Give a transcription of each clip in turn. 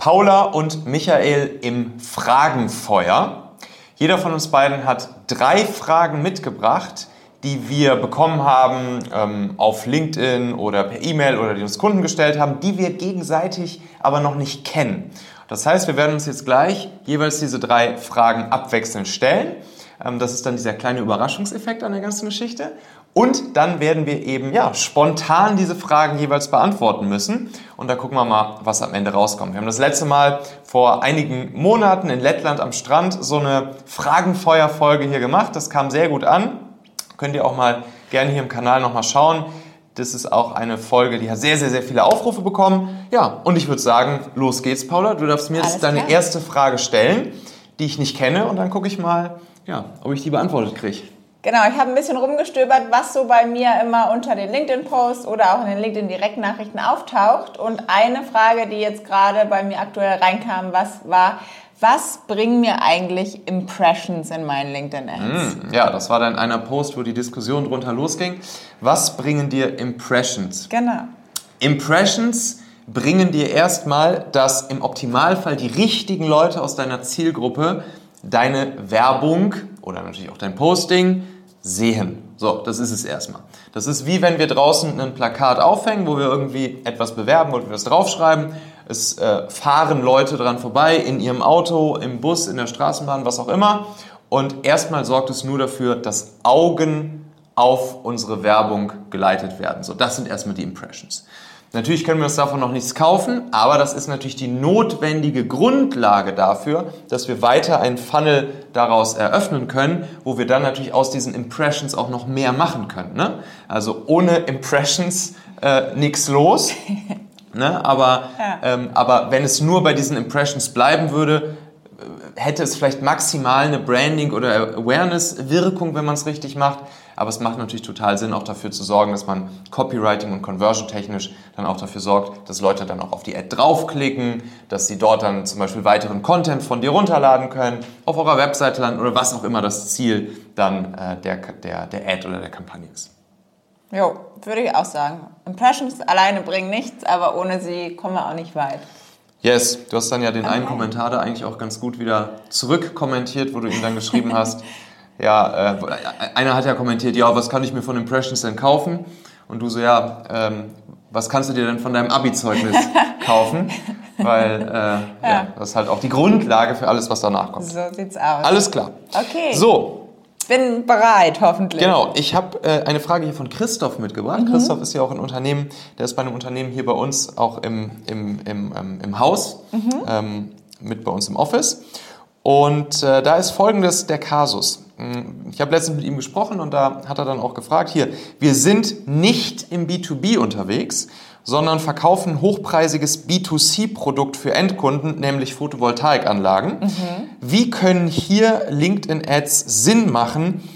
Paula und Michael im Fragenfeuer. Jeder von uns beiden hat drei Fragen mitgebracht, die wir bekommen haben ähm, auf LinkedIn oder per E-Mail oder die uns Kunden gestellt haben, die wir gegenseitig aber noch nicht kennen. Das heißt, wir werden uns jetzt gleich jeweils diese drei Fragen abwechselnd stellen. Ähm, das ist dann dieser kleine Überraschungseffekt an der ganzen Geschichte. Und dann werden wir eben ja, spontan diese Fragen jeweils beantworten müssen. Und da gucken wir mal, was am Ende rauskommt. Wir haben das letzte Mal vor einigen Monaten in Lettland am Strand so eine Fragenfeuerfolge hier gemacht. Das kam sehr gut an. Könnt ihr auch mal gerne hier im Kanal nochmal schauen. Das ist auch eine Folge, die hat sehr, sehr, sehr viele Aufrufe bekommen. Ja, und ich würde sagen, los geht's, Paula. Du darfst mir jetzt deine erste Frage stellen, die ich nicht kenne. Und dann gucke ich mal, ja, ob ich die beantwortet kriege. Genau, ich habe ein bisschen rumgestöbert, was so bei mir immer unter den LinkedIn-Posts oder auch in den LinkedIn-Direktnachrichten auftaucht. Und eine Frage, die jetzt gerade bei mir aktuell reinkam, was war, was bringen mir eigentlich Impressions in meinen LinkedIn-Ads? Mm, ja, das war dann einer Post, wo die Diskussion drunter losging. Was bringen dir Impressions? Genau. Impressions bringen dir erstmal, dass im Optimalfall die richtigen Leute aus deiner Zielgruppe deine Werbung oder natürlich auch dein Posting sehen. So, das ist es erstmal. Das ist wie wenn wir draußen ein Plakat aufhängen, wo wir irgendwie etwas bewerben, wo wir was draufschreiben. Es äh, fahren Leute dran vorbei in ihrem Auto, im Bus, in der Straßenbahn, was auch immer. Und erstmal sorgt es nur dafür, dass Augen auf unsere Werbung geleitet werden. So, das sind erstmal die Impressions. Natürlich können wir uns davon noch nichts kaufen, aber das ist natürlich die notwendige Grundlage dafür, dass wir weiter einen Funnel daraus eröffnen können, wo wir dann natürlich aus diesen Impressions auch noch mehr machen können. Ne? Also ohne Impressions äh, nichts los. ne? aber, ja. ähm, aber wenn es nur bei diesen Impressions bleiben würde, hätte es vielleicht maximal eine Branding- oder Awareness-Wirkung, wenn man es richtig macht. Aber es macht natürlich total Sinn, auch dafür zu sorgen, dass man Copywriting und Conversion technisch dann auch dafür sorgt, dass Leute dann auch auf die Ad draufklicken, dass sie dort dann zum Beispiel weiteren Content von dir runterladen können, auf eurer Webseite landen oder was auch immer das Ziel dann äh, der, der, der Ad oder der Kampagne ist. Jo, würde ich auch sagen. Impressions alleine bringen nichts, aber ohne sie kommen wir auch nicht weit. Yes, du hast dann ja den einen Kommentar da eigentlich auch ganz gut wieder zurückkommentiert, wo du ihm dann geschrieben hast, ja, äh, einer hat ja kommentiert, ja, was kann ich mir von Impressions denn kaufen? Und du so, ja, ähm, was kannst du dir denn von deinem Abi-Zeugnis kaufen? Weil äh, ja. ja. das ist halt auch die Grundlage für alles, was danach kommt. So sieht's aus. Alles klar. Okay. So. Bin bereit, hoffentlich. Genau, ich habe äh, eine Frage hier von Christoph mitgebracht. Mhm. Christoph ist ja auch ein Unternehmen, der ist bei einem Unternehmen hier bei uns auch im, im, im, ähm, im Haus, mhm. ähm, mit bei uns im Office. Und äh, da ist folgendes der Kasus. Ich habe letztens mit ihm gesprochen und da hat er dann auch gefragt, hier, wir sind nicht im B2B unterwegs, sondern verkaufen hochpreisiges B2C-Produkt für Endkunden, nämlich Photovoltaikanlagen. Mhm. Wie können hier LinkedIn-Ads Sinn machen,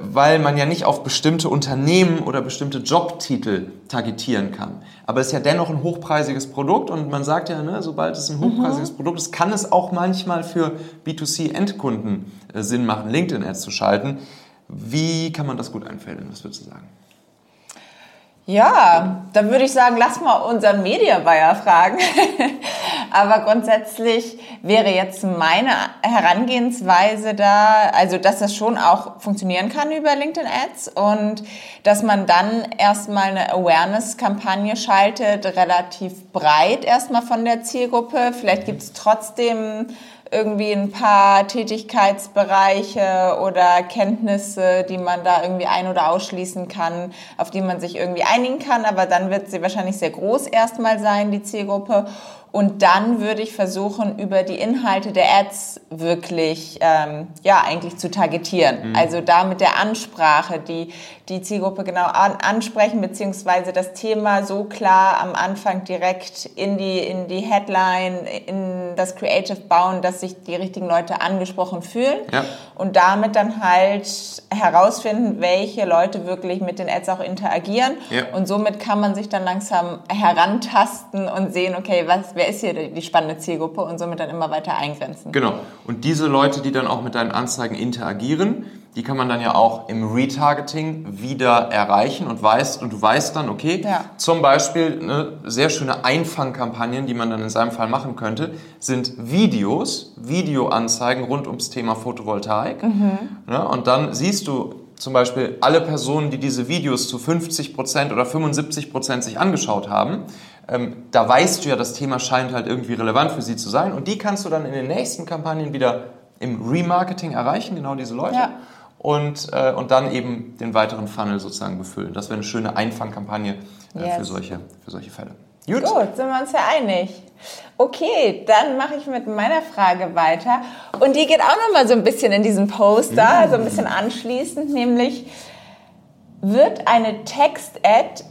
weil man ja nicht auf bestimmte Unternehmen oder bestimmte Jobtitel targetieren kann. Aber es ist ja dennoch ein hochpreisiges Produkt und man sagt ja, ne, sobald es ein mhm. hochpreisiges mhm. Produkt ist, kann es auch manchmal für B2C-Endkunden äh, Sinn machen, LinkedIn-Ads zu schalten. Wie kann man das gut einfällen? Was würdest du sagen? Ja, dann würde ich sagen, lass mal unseren Media Buyer fragen. Aber grundsätzlich wäre jetzt meine Herangehensweise da, also dass das schon auch funktionieren kann über LinkedIn Ads und dass man dann erstmal eine Awareness-Kampagne schaltet, relativ breit erstmal von der Zielgruppe. Vielleicht gibt es trotzdem irgendwie ein paar Tätigkeitsbereiche oder Kenntnisse, die man da irgendwie ein- oder ausschließen kann, auf die man sich irgendwie einigen kann. Aber dann wird sie wahrscheinlich sehr groß erstmal sein, die Zielgruppe. Und dann würde ich versuchen, über die Inhalte der Ads wirklich, ähm, ja, eigentlich zu targetieren. Mhm. Also da mit der Ansprache, die die Zielgruppe genau an, ansprechen, beziehungsweise das Thema so klar am Anfang direkt in die, in die Headline, in das Creative bauen, dass sich die richtigen Leute angesprochen fühlen. Ja. Und damit dann halt herausfinden, welche Leute wirklich mit den Ads auch interagieren. Ja. Und somit kann man sich dann langsam herantasten und sehen, okay, was, wer ist hier die spannende Zielgruppe und somit dann immer weiter eingrenzen. Genau. Und diese Leute, die dann auch mit deinen Anzeigen interagieren, die kann man dann ja auch im Retargeting wieder erreichen und weißt und du weißt dann, okay, Ja. zum Beispiel eine sehr schöne Einfangkampagnen, die man dann in seinem Fall machen könnte, sind Videos, Videoanzeigen rund ums Thema Photovoltaik. Ja, und dann siehst du zum Beispiel alle Personen, die diese Videos zu 50% oder 75% sich angeschaut haben. Ähm, da weißt du ja, das Thema scheint halt irgendwie relevant für sie zu sein. Und die kannst du dann in den nächsten Kampagnen wieder im Remarketing erreichen, genau diese Leute. Ja. Und, äh, und dann eben den weiteren Funnel sozusagen befüllen. Das wäre eine schöne Einfangkampagne äh, Yes. für, solche, für solche Fälle. Gut, sind wir uns ja einig. Okay, dann mache ich mit meiner Frage weiter. Und die geht auch noch mal so ein bisschen in diesen Poster, so ein bisschen anschließend, nämlich wird eine Text-Ad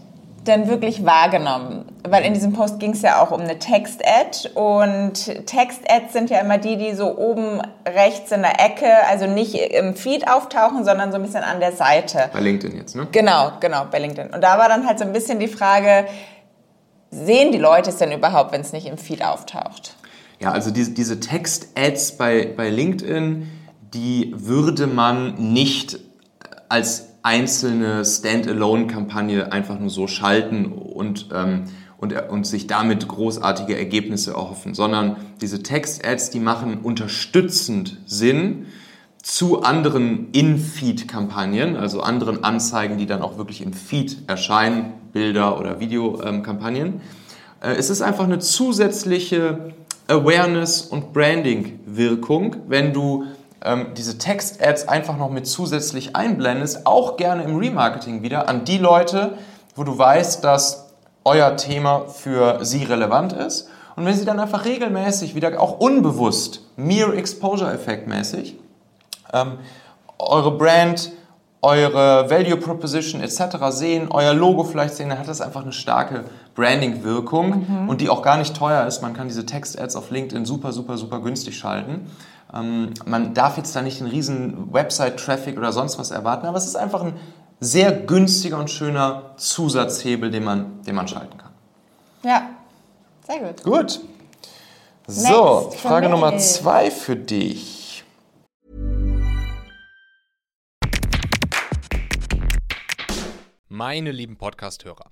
denn wirklich wahrgenommen? Weil in diesem Post ging es ja auch um eine Text-Ad und Text-Ads sind ja immer die, die so oben rechts in der Ecke, also nicht im Feed auftauchen, sondern so ein bisschen an der Seite. Bei LinkedIn jetzt, ne? Genau, genau, bei LinkedIn. Und da war dann halt so ein bisschen die Frage, sehen die Leute es denn überhaupt, wenn es nicht im Feed auftaucht? Ja, also diese, diese Text-Ads bei, bei LinkedIn, die würde man nicht als einzelne Standalone-Kampagne einfach nur so schalten und, ähm, und, und sich damit großartige Ergebnisse erhoffen, sondern diese Text-Ads, die machen unterstützend Sinn zu anderen In-Feed-Kampagnen, also anderen Anzeigen, die dann auch wirklich im Feed erscheinen, Bilder- oder Videokampagnen. Äh, Es ist einfach eine zusätzliche Awareness- und Branding-Wirkung, wenn du ähm, diese Text-Ads einfach noch mit zusätzlich einblendest, auch gerne im Remarketing wieder an die Leute, wo du weißt, dass euer Thema für sie relevant ist. Und wenn sie dann einfach regelmäßig, wieder auch unbewusst, Mere Exposure-Effekt mäßig, ähm, eure Brand, eure Value Proposition etc. sehen, euer Logo vielleicht sehen, dann hat das einfach eine starke Branding-Wirkung und die auch gar nicht teuer ist. Man kann diese Text-Ads auf LinkedIn super, super, super günstig schalten. Ähm, man darf jetzt da nicht einen riesen Website-Traffic oder sonst was erwarten, aber es ist einfach ein sehr günstiger und schöner Zusatzhebel, den man, den man schalten kann. Ja, sehr gut. Gut. So, Next, Frage Nummer me. zwei für dich. Meine lieben Podcast-Hörer,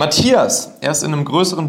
Matthias, er ist in einem größeren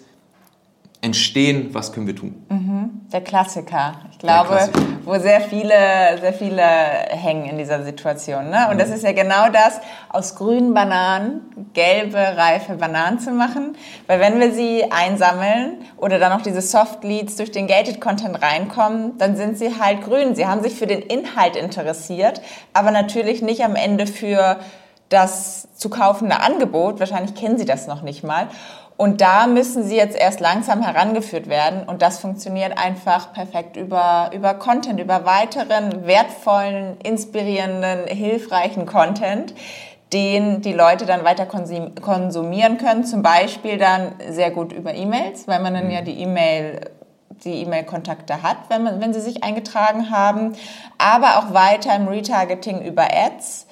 entstehen? Was können wir tun? Der Klassiker. Ich glaube, Klassiker. wo sehr viele, sehr viele hängen in dieser Situation. Ne? Und das ist ja genau das, aus grünen Bananen gelbe, reife Bananen zu machen. Weil wenn wir sie einsammeln oder dann noch diese Soft Leads durch den Gated Content reinkommen, dann sind sie halt grün. Sie haben sich für den Inhalt interessiert, aber natürlich nicht am Ende für das zu kaufende Angebot. Wahrscheinlich kennen sie das noch nicht mal. Und da müssen sie jetzt erst langsam herangeführt werden. Und das funktioniert einfach perfekt über, über Content, über weiteren wertvollen, inspirierenden, hilfreichen Content, den die Leute dann weiter konsum- konsumieren können. Zum Beispiel dann sehr gut über E-Mails, weil man dann ja die E-Mail die E-Mail-Kontakte hat, wenn, man, wenn sie sich eingetragen haben, aber auch weiter im Retargeting über Ads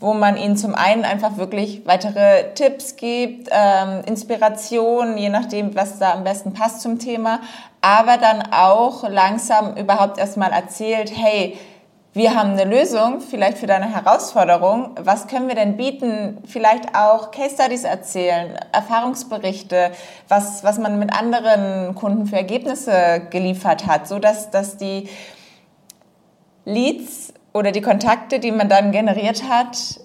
wo man ihnen zum einen einfach wirklich weitere Tipps gibt, ähm, Inspiration, je nachdem, was da am besten passt zum Thema, aber dann auch langsam überhaupt erstmal erzählt, hey, wir haben eine Lösung vielleicht für deine Herausforderung. Was können wir denn bieten? Vielleicht auch Case Studies erzählen, Erfahrungsberichte, was, was man mit anderen Kunden für Ergebnisse geliefert hat, so dass, dass die Leads oder die Kontakte, die man dann generiert hat,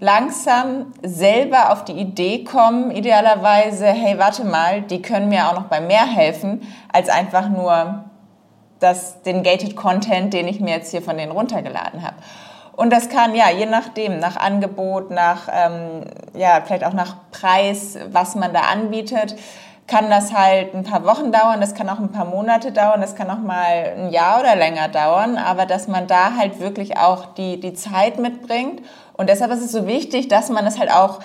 langsam selber auf die Idee kommen, idealerweise, hey, warte mal, die können mir auch noch bei mehr helfen, als einfach nur das, den Gated Content, den ich mir jetzt hier von denen runtergeladen habe. Und das kann ja je nachdem, nach Angebot, nach ähm, ja vielleicht auch nach Preis, was man da anbietet, kann das halt ein paar Wochen dauern, das kann auch ein paar Monate dauern, das kann auch mal ein Jahr oder länger dauern, aber dass man da halt wirklich auch die, die Zeit mitbringt. Und deshalb ist es so wichtig, dass man es halt auch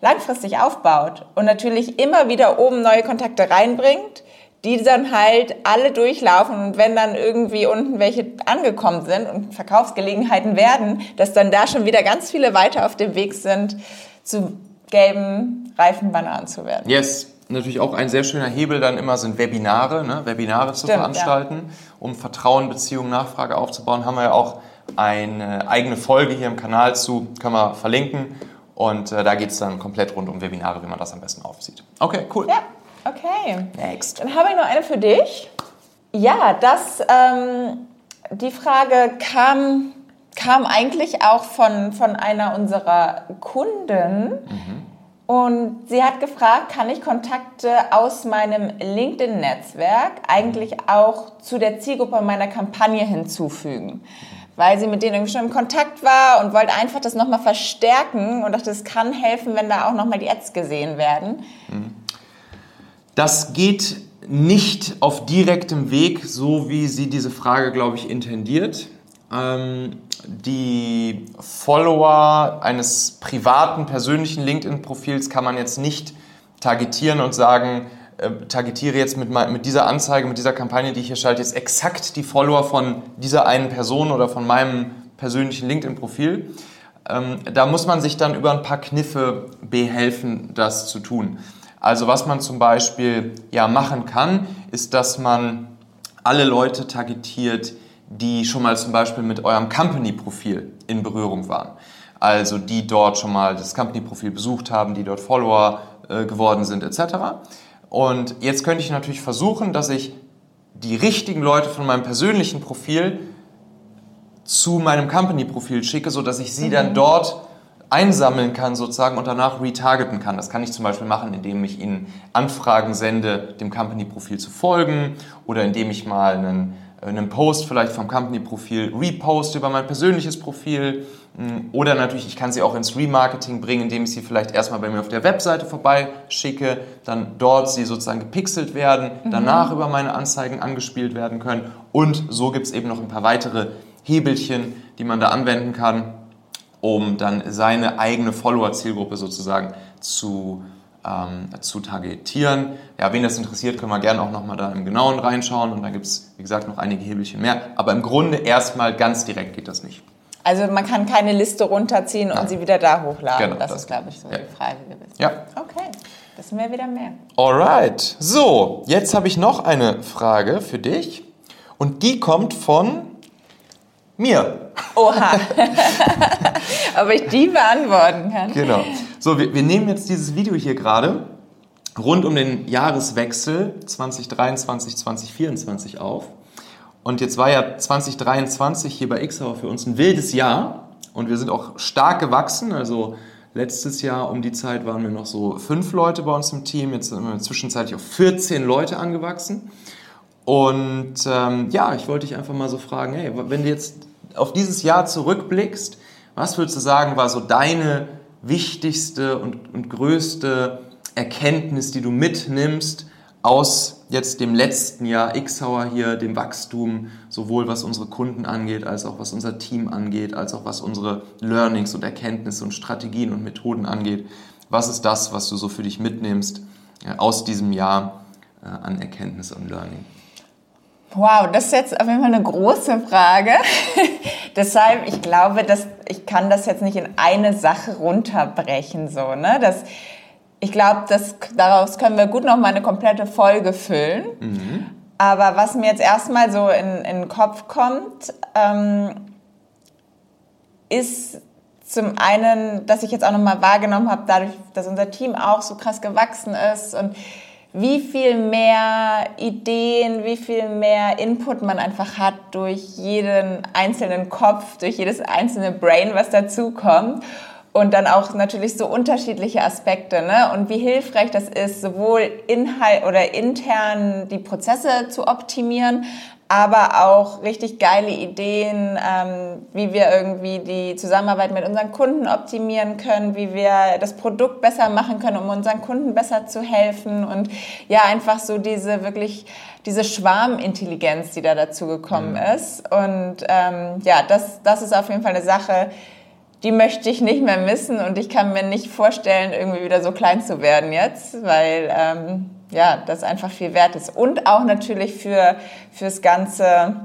langfristig aufbaut und natürlich immer wieder oben neue Kontakte reinbringt, die dann halt alle durchlaufen und wenn dann irgendwie unten welche angekommen sind und Verkaufsgelegenheiten werden, dass dann da schon wieder ganz viele weiter auf dem Weg sind, zu gelben, reifen Bananen zu werden. Yes, natürlich auch ein sehr schöner Hebel dann immer sind Webinare, ne? Webinare zu Stimmt, veranstalten, ja. um Vertrauen, Beziehung, Nachfrage aufzubauen. Haben wir ja auch eine eigene Folge hier im Kanal zu, können wir verlinken. Und äh, da geht es dann komplett rund um Webinare, wie man das am besten aufzieht. Okay, cool. Ja, okay. Next. Dann habe ich noch eine für dich. Ja, das, ähm, die Frage kam, kam eigentlich auch von, von einer unserer Kunden. Mhm und sie hat gefragt, kann ich Kontakte aus meinem LinkedIn-Netzwerk eigentlich auch zu der Zielgruppe meiner Kampagne hinzufügen? Weil sie mit denen schon im Kontakt war und wollte einfach das nochmal verstärken und dachte, es kann helfen, wenn da auch nochmal die Ads gesehen werden. Das geht nicht auf direktem Weg, so wie sie diese Frage, glaube ich, intendiert. Ähm, die Follower eines privaten, persönlichen LinkedIn-Profils kann man jetzt nicht targetieren und sagen, äh, targetiere jetzt mit, mit dieser Anzeige, mit dieser Kampagne, die ich hier schalte, jetzt exakt die Follower von dieser einen Person oder von meinem persönlichen LinkedIn-Profil. Ähm, da muss man sich dann über ein paar Kniffe behelfen, das zu tun. Also was man zum Beispiel ja machen kann, ist, dass man alle Leute targetiert, die schon mal zum Beispiel mit eurem Company-Profil in Berührung waren. Also die dort schon mal das Company-Profil besucht haben, die dort Follower äh, geworden sind etc. Und jetzt könnte ich natürlich versuchen, dass ich die richtigen Leute von meinem persönlichen Profil zu meinem Company-Profil schicke, sodass ich sie mhm. dann dort einsammeln kann sozusagen und danach retargeten kann. Das kann ich zum Beispiel machen, indem ich ihnen Anfragen sende, dem Company-Profil zu folgen oder indem ich mal einen einen Post vielleicht vom Company-Profil repost über mein persönliches Profil mm, oder natürlich, ich kann sie auch ins Remarketing bringen, indem ich sie vielleicht erstmal bei mir auf der Webseite vorbeischicke, dann dort sie sozusagen gepixelt werden, mhm. danach über meine Anzeigen angespielt werden können und so gibt es eben noch ein paar weitere Hebelchen, die man da anwenden kann, um dann seine eigene Follower-Zielgruppe sozusagen zu ähm, zu targetieren. Ja, wen das interessiert, können wir gerne auch nochmal da im Genauen reinschauen und da gibt es, wie gesagt, noch einige Hebelchen mehr. Aber im Grunde erstmal ganz direkt geht das nicht. Also man kann keine Liste runterziehen Nein. und sie wieder da hochladen. Genau, das, das ist, glaube ich, so ja. die Frage gewesen. Ja. Okay, wissen wir wieder mehr. Alright. So, jetzt habe ich noch eine Frage für dich und die kommt von mir. Oha. Ob ich die beantworten kann. Genau. So, wir, wir nehmen jetzt dieses Video hier gerade rund um den Jahreswechsel 2023, 2024 auf. Und jetzt war ja 2023 hier bei Xhauer für uns ein wildes Jahr und wir sind auch stark gewachsen. Also letztes Jahr um die Zeit waren wir noch so fünf Leute bei uns im Team. Jetzt sind wir zwischenzeitlich auf 14 Leute angewachsen. Und ähm, ja, ich wollte dich einfach mal so fragen, hey, wenn du jetzt auf dieses Jahr zurückblickst, was würdest du sagen, war so deine wichtigste und, und größte Erkenntnis, die du mitnimmst aus jetzt dem letzten Jahr Xhauer hier, dem Wachstum, sowohl was unsere Kunden angeht, als auch was unser Team angeht, als auch was unsere Learnings und Erkenntnisse und Strategien und Methoden angeht. Was ist das, was du so für dich mitnimmst äh, aus diesem Jahr äh, an Erkenntnis und Learning? Wow, das ist jetzt auf jeden Fall eine große Frage. Deshalb, ich glaube, dass ich kann das jetzt nicht in eine Sache runterbrechen, so, ne? Das, ich glaube, daraus können wir gut noch mal eine komplette Folge füllen. Mhm. Aber was mir jetzt erstmal so in, in den Kopf kommt, ähm, ist zum einen, dass ich jetzt auch nochmal wahrgenommen habe, dadurch, dass unser Team auch so krass gewachsen ist und wie viel mehr Ideen, wie viel mehr Input man einfach hat durch jeden einzelnen Kopf, durch jedes einzelne Brain, was dazukommt. Und dann auch natürlich so unterschiedliche Aspekte, ne? Und wie hilfreich das ist, sowohl inhalt oder intern die Prozesse zu optimieren, aber auch richtig geile Ideen, ähm, wie wir irgendwie die Zusammenarbeit mit unseren Kunden optimieren können, wie wir das Produkt besser machen können, um unseren Kunden besser zu helfen und ja, einfach so diese wirklich, diese Schwarmintelligenz, die da dazu gekommen mhm. ist. Und ähm, ja, das, das ist auf jeden Fall eine Sache, die möchte ich nicht mehr missen und ich kann mir nicht vorstellen, irgendwie wieder so klein zu werden jetzt, weil ähm, ja, das einfach viel wert ist. Und auch natürlich für, fürs ganze,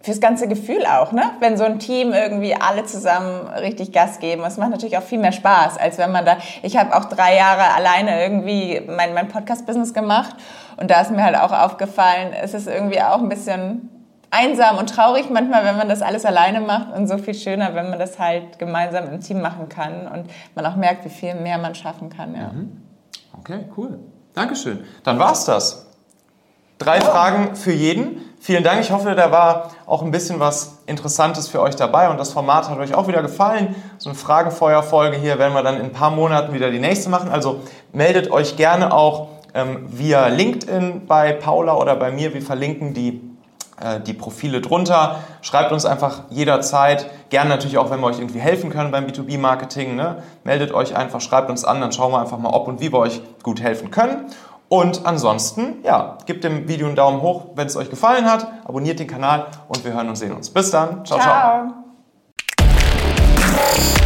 fürs ganze Gefühl auch, ne? Wenn so ein Team irgendwie alle zusammen richtig Gas geben, das macht natürlich auch viel mehr Spaß, als wenn man da, ich habe auch drei Jahre alleine irgendwie mein, mein Podcast-Business gemacht und da ist mir halt auch aufgefallen, es ist irgendwie auch ein bisschen einsam und traurig manchmal, wenn man das alles alleine macht und so viel schöner, wenn man das halt gemeinsam im Team machen kann und man auch merkt, wie viel mehr man schaffen kann, ja. Mhm. Okay, cool. Dankeschön. Dann war's das. Drei Fragen für jeden. Vielen Dank. Ich hoffe, da war auch ein bisschen was Interessantes für euch dabei und das Format hat euch auch wieder gefallen. So eine Fragenfeuerfolge hier werden wir dann in ein paar Monaten wieder die nächste machen. Also meldet euch gerne auch ähm, via LinkedIn bei Paula oder bei mir. Wir verlinken die die Profile drunter. Schreibt uns einfach jederzeit, gerne natürlich auch, wenn wir euch irgendwie helfen können beim B2B-Marketing. Ne? Meldet euch einfach, schreibt uns an, dann schauen wir einfach mal, ob und wie wir euch gut helfen können. Und ansonsten, ja, gebt dem Video einen Daumen hoch, wenn es euch gefallen hat, abonniert den Kanal und wir hören und sehen uns. Bis dann. ciao. ciao. ciao.